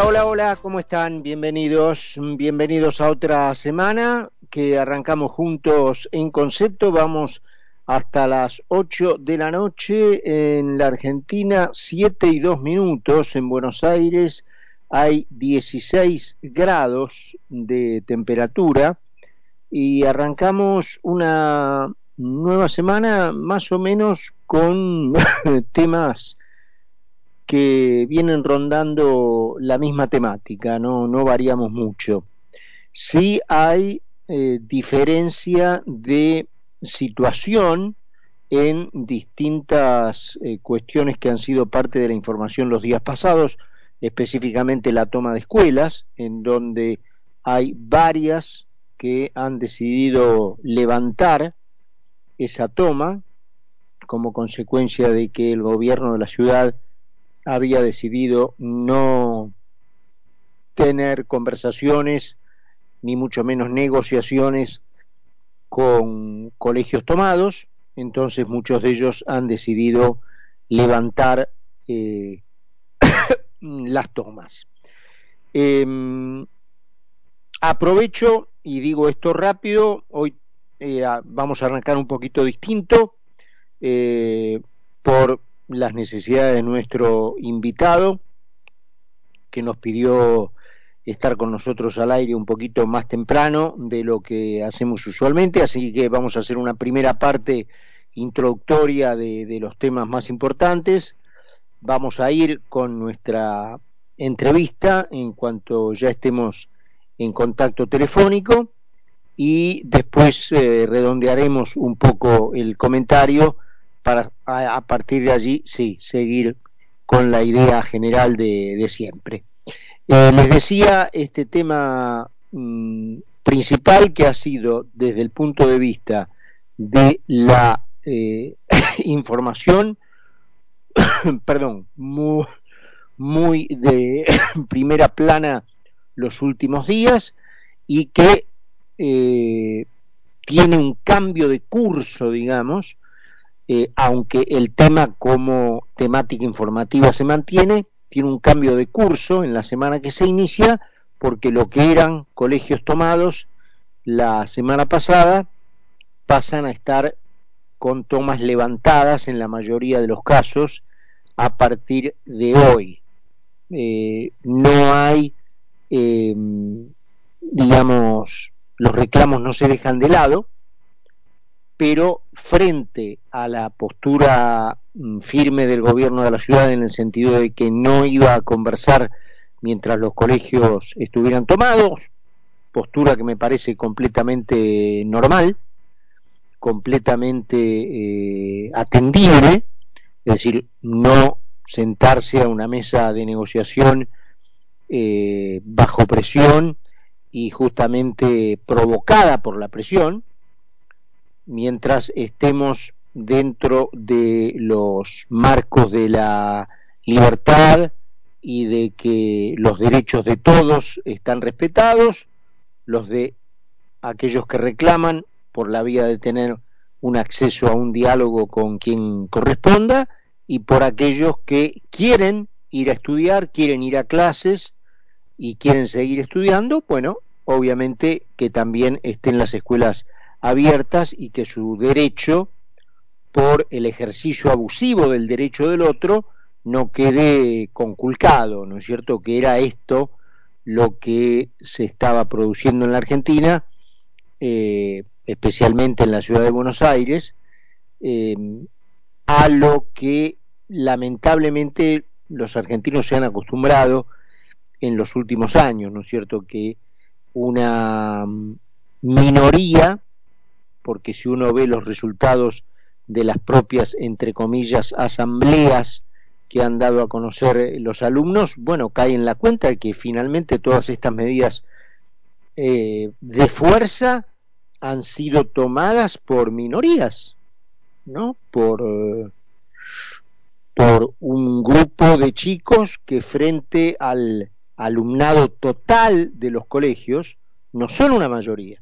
Hola, hola, ¿cómo están? Bienvenidos, bienvenidos a otra semana que arrancamos juntos en concepto. Vamos hasta las 8 de la noche en la Argentina, 7 y 2 minutos en Buenos Aires. Hay 16 grados de temperatura y arrancamos una nueva semana más o menos con temas que vienen rondando la misma temática, no, no variamos mucho. Sí hay eh, diferencia de situación en distintas eh, cuestiones que han sido parte de la información los días pasados, específicamente la toma de escuelas, en donde hay varias que han decidido levantar esa toma como consecuencia de que el gobierno de la ciudad había decidido no tener conversaciones ni mucho menos negociaciones con colegios tomados, entonces muchos de ellos han decidido levantar eh, las tomas. Em, aprovecho y digo esto rápido, hoy eh, vamos a arrancar un poquito distinto eh, por las necesidades de nuestro invitado, que nos pidió estar con nosotros al aire un poquito más temprano de lo que hacemos usualmente, así que vamos a hacer una primera parte introductoria de, los temas más importantes. Vamos a ir con nuestra entrevista en cuanto ya estemos en contacto telefónico y después eh, redondearemos un poco el comentario para a, partir de allí, sí, seguir con la idea general de, siempre. Eh, les decía este tema mm, principal que ha sido desde el punto de vista de la eh, información, perdón, muy, muy de primera plana los últimos días y que eh, tiene un cambio de curso, digamos, eh, aunque el tema como temática informativa se mantiene, tiene un cambio de curso en la semana que se inicia, porque lo que eran colegios tomados la semana pasada pasan a estar con tomas levantadas en la mayoría de los casos a partir de hoy. Eh, no hay, eh, digamos, los reclamos no se dejan de lado, pero frente a la postura mm, firme del gobierno de la ciudad en el sentido de que no iba a conversar mientras los colegios estuvieran tomados, postura que me parece completamente normal, completamente eh, atendible, es decir, no sentarse a una mesa de negociación eh, bajo presión y justamente provocada por la presión, mientras estemos dentro de los marcos de la libertad y de que los derechos de todos están respetados, los de aquellos que reclaman por la vía de tener un acceso a un diálogo con quien corresponda y por aquellos que quieren ir a estudiar, quieren ir a clases y quieren seguir estudiando, bueno, obviamente que también estén las escuelas abiertas y que su derecho, por el ejercicio abusivo del derecho del otro, no quede conculcado, ¿no es cierto? Que era esto lo que se estaba produciendo en la Argentina, eh, especialmente en la ciudad de Buenos Aires, eh, a lo que lamentablemente los argentinos se han acostumbrado en los últimos años, ¿no es cierto? Que una minoría porque si uno ve los resultados de las propias, entre comillas, asambleas que han dado a conocer eh, los alumnos, bueno, cae en la cuenta de que finalmente todas estas medidas eh, de fuerza han sido tomadas por minorías, ¿no? Por, eh, por un grupo de chicos que frente al alumnado total de los colegios no son una mayoría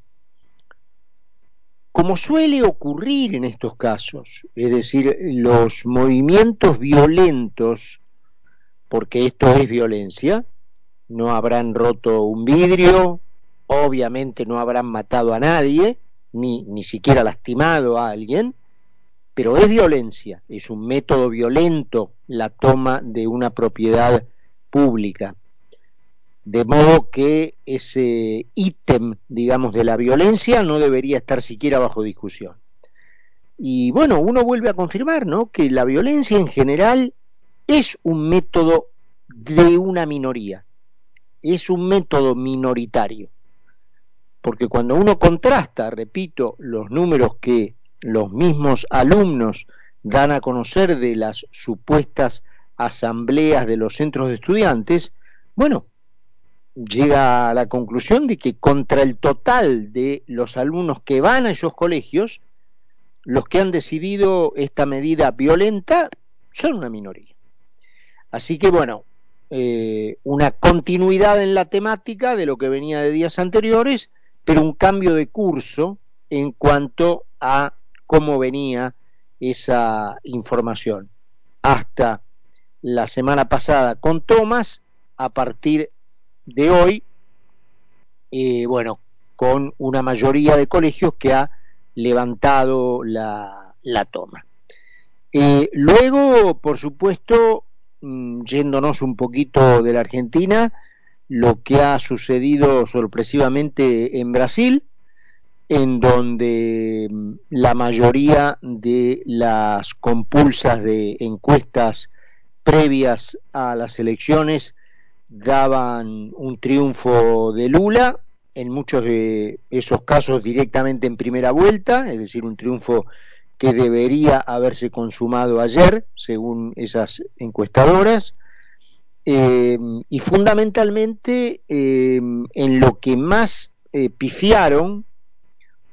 como suele ocurrir en estos casos, es decir, los movimientos violentos, porque esto es violencia, no habrán roto un vidrio, obviamente no habrán matado a nadie, ni, ni siquiera lastimado a alguien, pero es violencia, es un método violento la toma de una propiedad pública. De modo que ese ítem, digamos, de la violencia no debería estar siquiera bajo discusión. Y bueno, uno vuelve a confirmar, ¿no? Que la violencia en general es un método de una minoría, es un método minoritario. Porque cuando uno contrasta, repito, los números que los mismos alumnos dan a conocer de las supuestas asambleas de los centros de estudiantes, bueno, llega a la conclusión de que contra el total de los alumnos que van a esos colegios, los que han decidido esta medida violenta son una minoría. Así que bueno, eh, una continuidad en la temática de lo que venía de días anteriores, pero un cambio de curso en cuanto a cómo venía esa información. Hasta la semana pasada con Tomás, a partir de hoy, eh, bueno, con una mayoría de colegios que ha levantado la, toma. Eh, luego, por supuesto, mm, yéndonos un poquito de la Argentina, lo que ha sucedido sorpresivamente en Brasil, en donde mm, la mayoría de las compulsas de encuestas previas a las elecciones daban un triunfo de Lula, en muchos de esos casos directamente en primera vuelta, es decir, un triunfo que debería haberse consumado ayer, según esas encuestadoras, eh, y fundamentalmente eh, en lo que más eh, pifiaron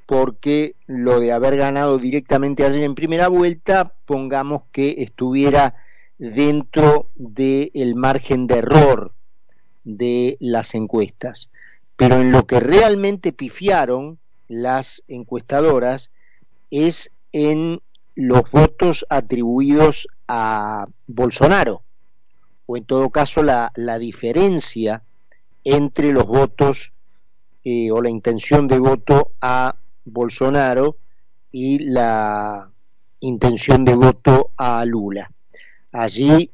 porque lo de haber ganado directamente ayer en primera vuelta, pongamos que estuviera dentro del margen de error de las encuestas. Pero en lo que realmente pifiaron las encuestadoras es en los votos atribuidos a Bolsonaro, o en todo caso la, la diferencia entre los votos eh, o la intención de voto a Bolsonaro y la intención de voto a Lula. Allí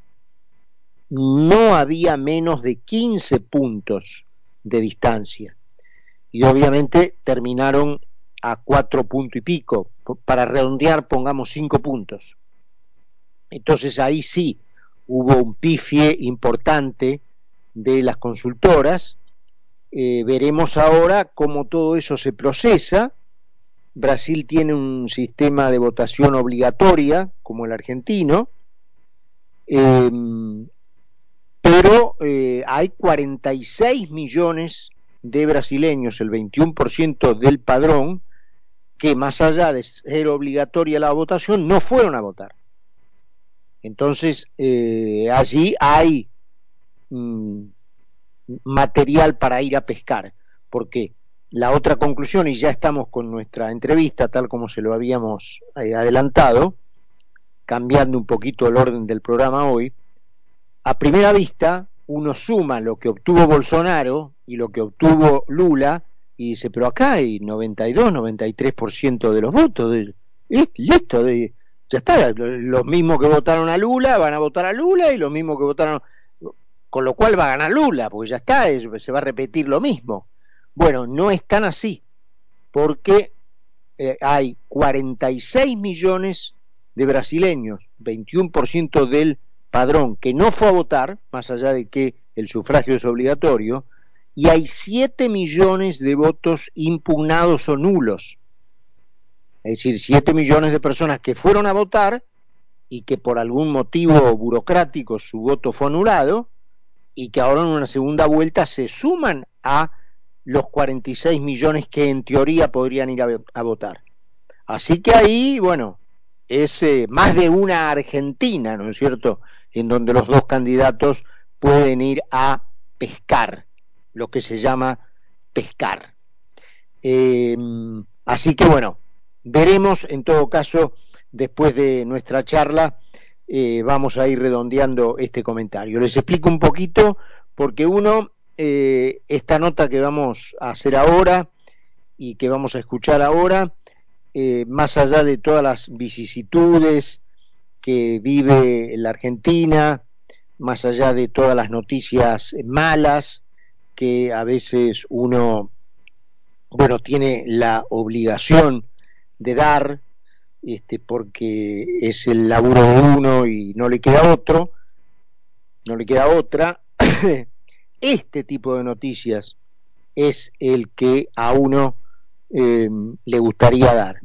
no había menos de 15 puntos de distancia y obviamente terminaron a cuatro puntos y pico. Para redondear, pongamos cinco puntos. Entonces ahí sí hubo un pifie importante de las consultoras. Eh, veremos ahora cómo todo eso se procesa Brasil tiene un sistema de votación obligatoria, como el argentino, em, pero eh, hay 46 millones de brasileños, el 21% del padrón, que más allá de ser obligatoria la votación, no fueron a votar. Entonces, eh, allí hay mm, material para ir a pescar, porque la otra conclusión, y ya estamos con nuestra entrevista tal como se lo habíamos eh, adelantado, cambiando un poquito el orden del programa hoy, a primera vista uno suma lo que obtuvo Bolsonaro y lo que obtuvo Lula y dice, pero acá hay 92, 93% de los votos, de, listo, de, ya está, los mismos que votaron a Lula van a votar a Lula y los mismos que votaron, con lo cual va a ganar Lula, porque ya está, se va a repetir lo mismo. Bueno, no es tan así, porque eh, hay 46 millones de brasileños, 21% del padrón, que no fue a votar, más allá de que el sufragio es obligatorio, y hay 7 millones de votos impugnados o nulos. Es decir, 7 millones de personas que fueron a votar y que por algún motivo burocrático su voto fue anulado y que ahora en una segunda vuelta se suman a los 46 millones que en teoría podrían ir a, votar. Así que ahí, bueno, es eh, más de una Argentina, ¿no es cierto?, en donde los dos candidatos pueden ir a pescar, lo que se llama pescar. Em, así que bueno, veremos en todo caso, después de nuestra charla, eh, vamos a ir redondeando este comentario. Les explico un poquito, porque uno eh, esta nota que vamos a hacer ahora y que vamos a escuchar ahora, eh, más allá de todas las vicisitudes que vive la Argentina, más allá de todas las noticias malas que a veces uno, bueno, tiene la obligación de dar, este, porque es el laburo de uno y no le queda otro, no le queda otra, este tipo de noticias es el que a uno eh, le gustaría dar.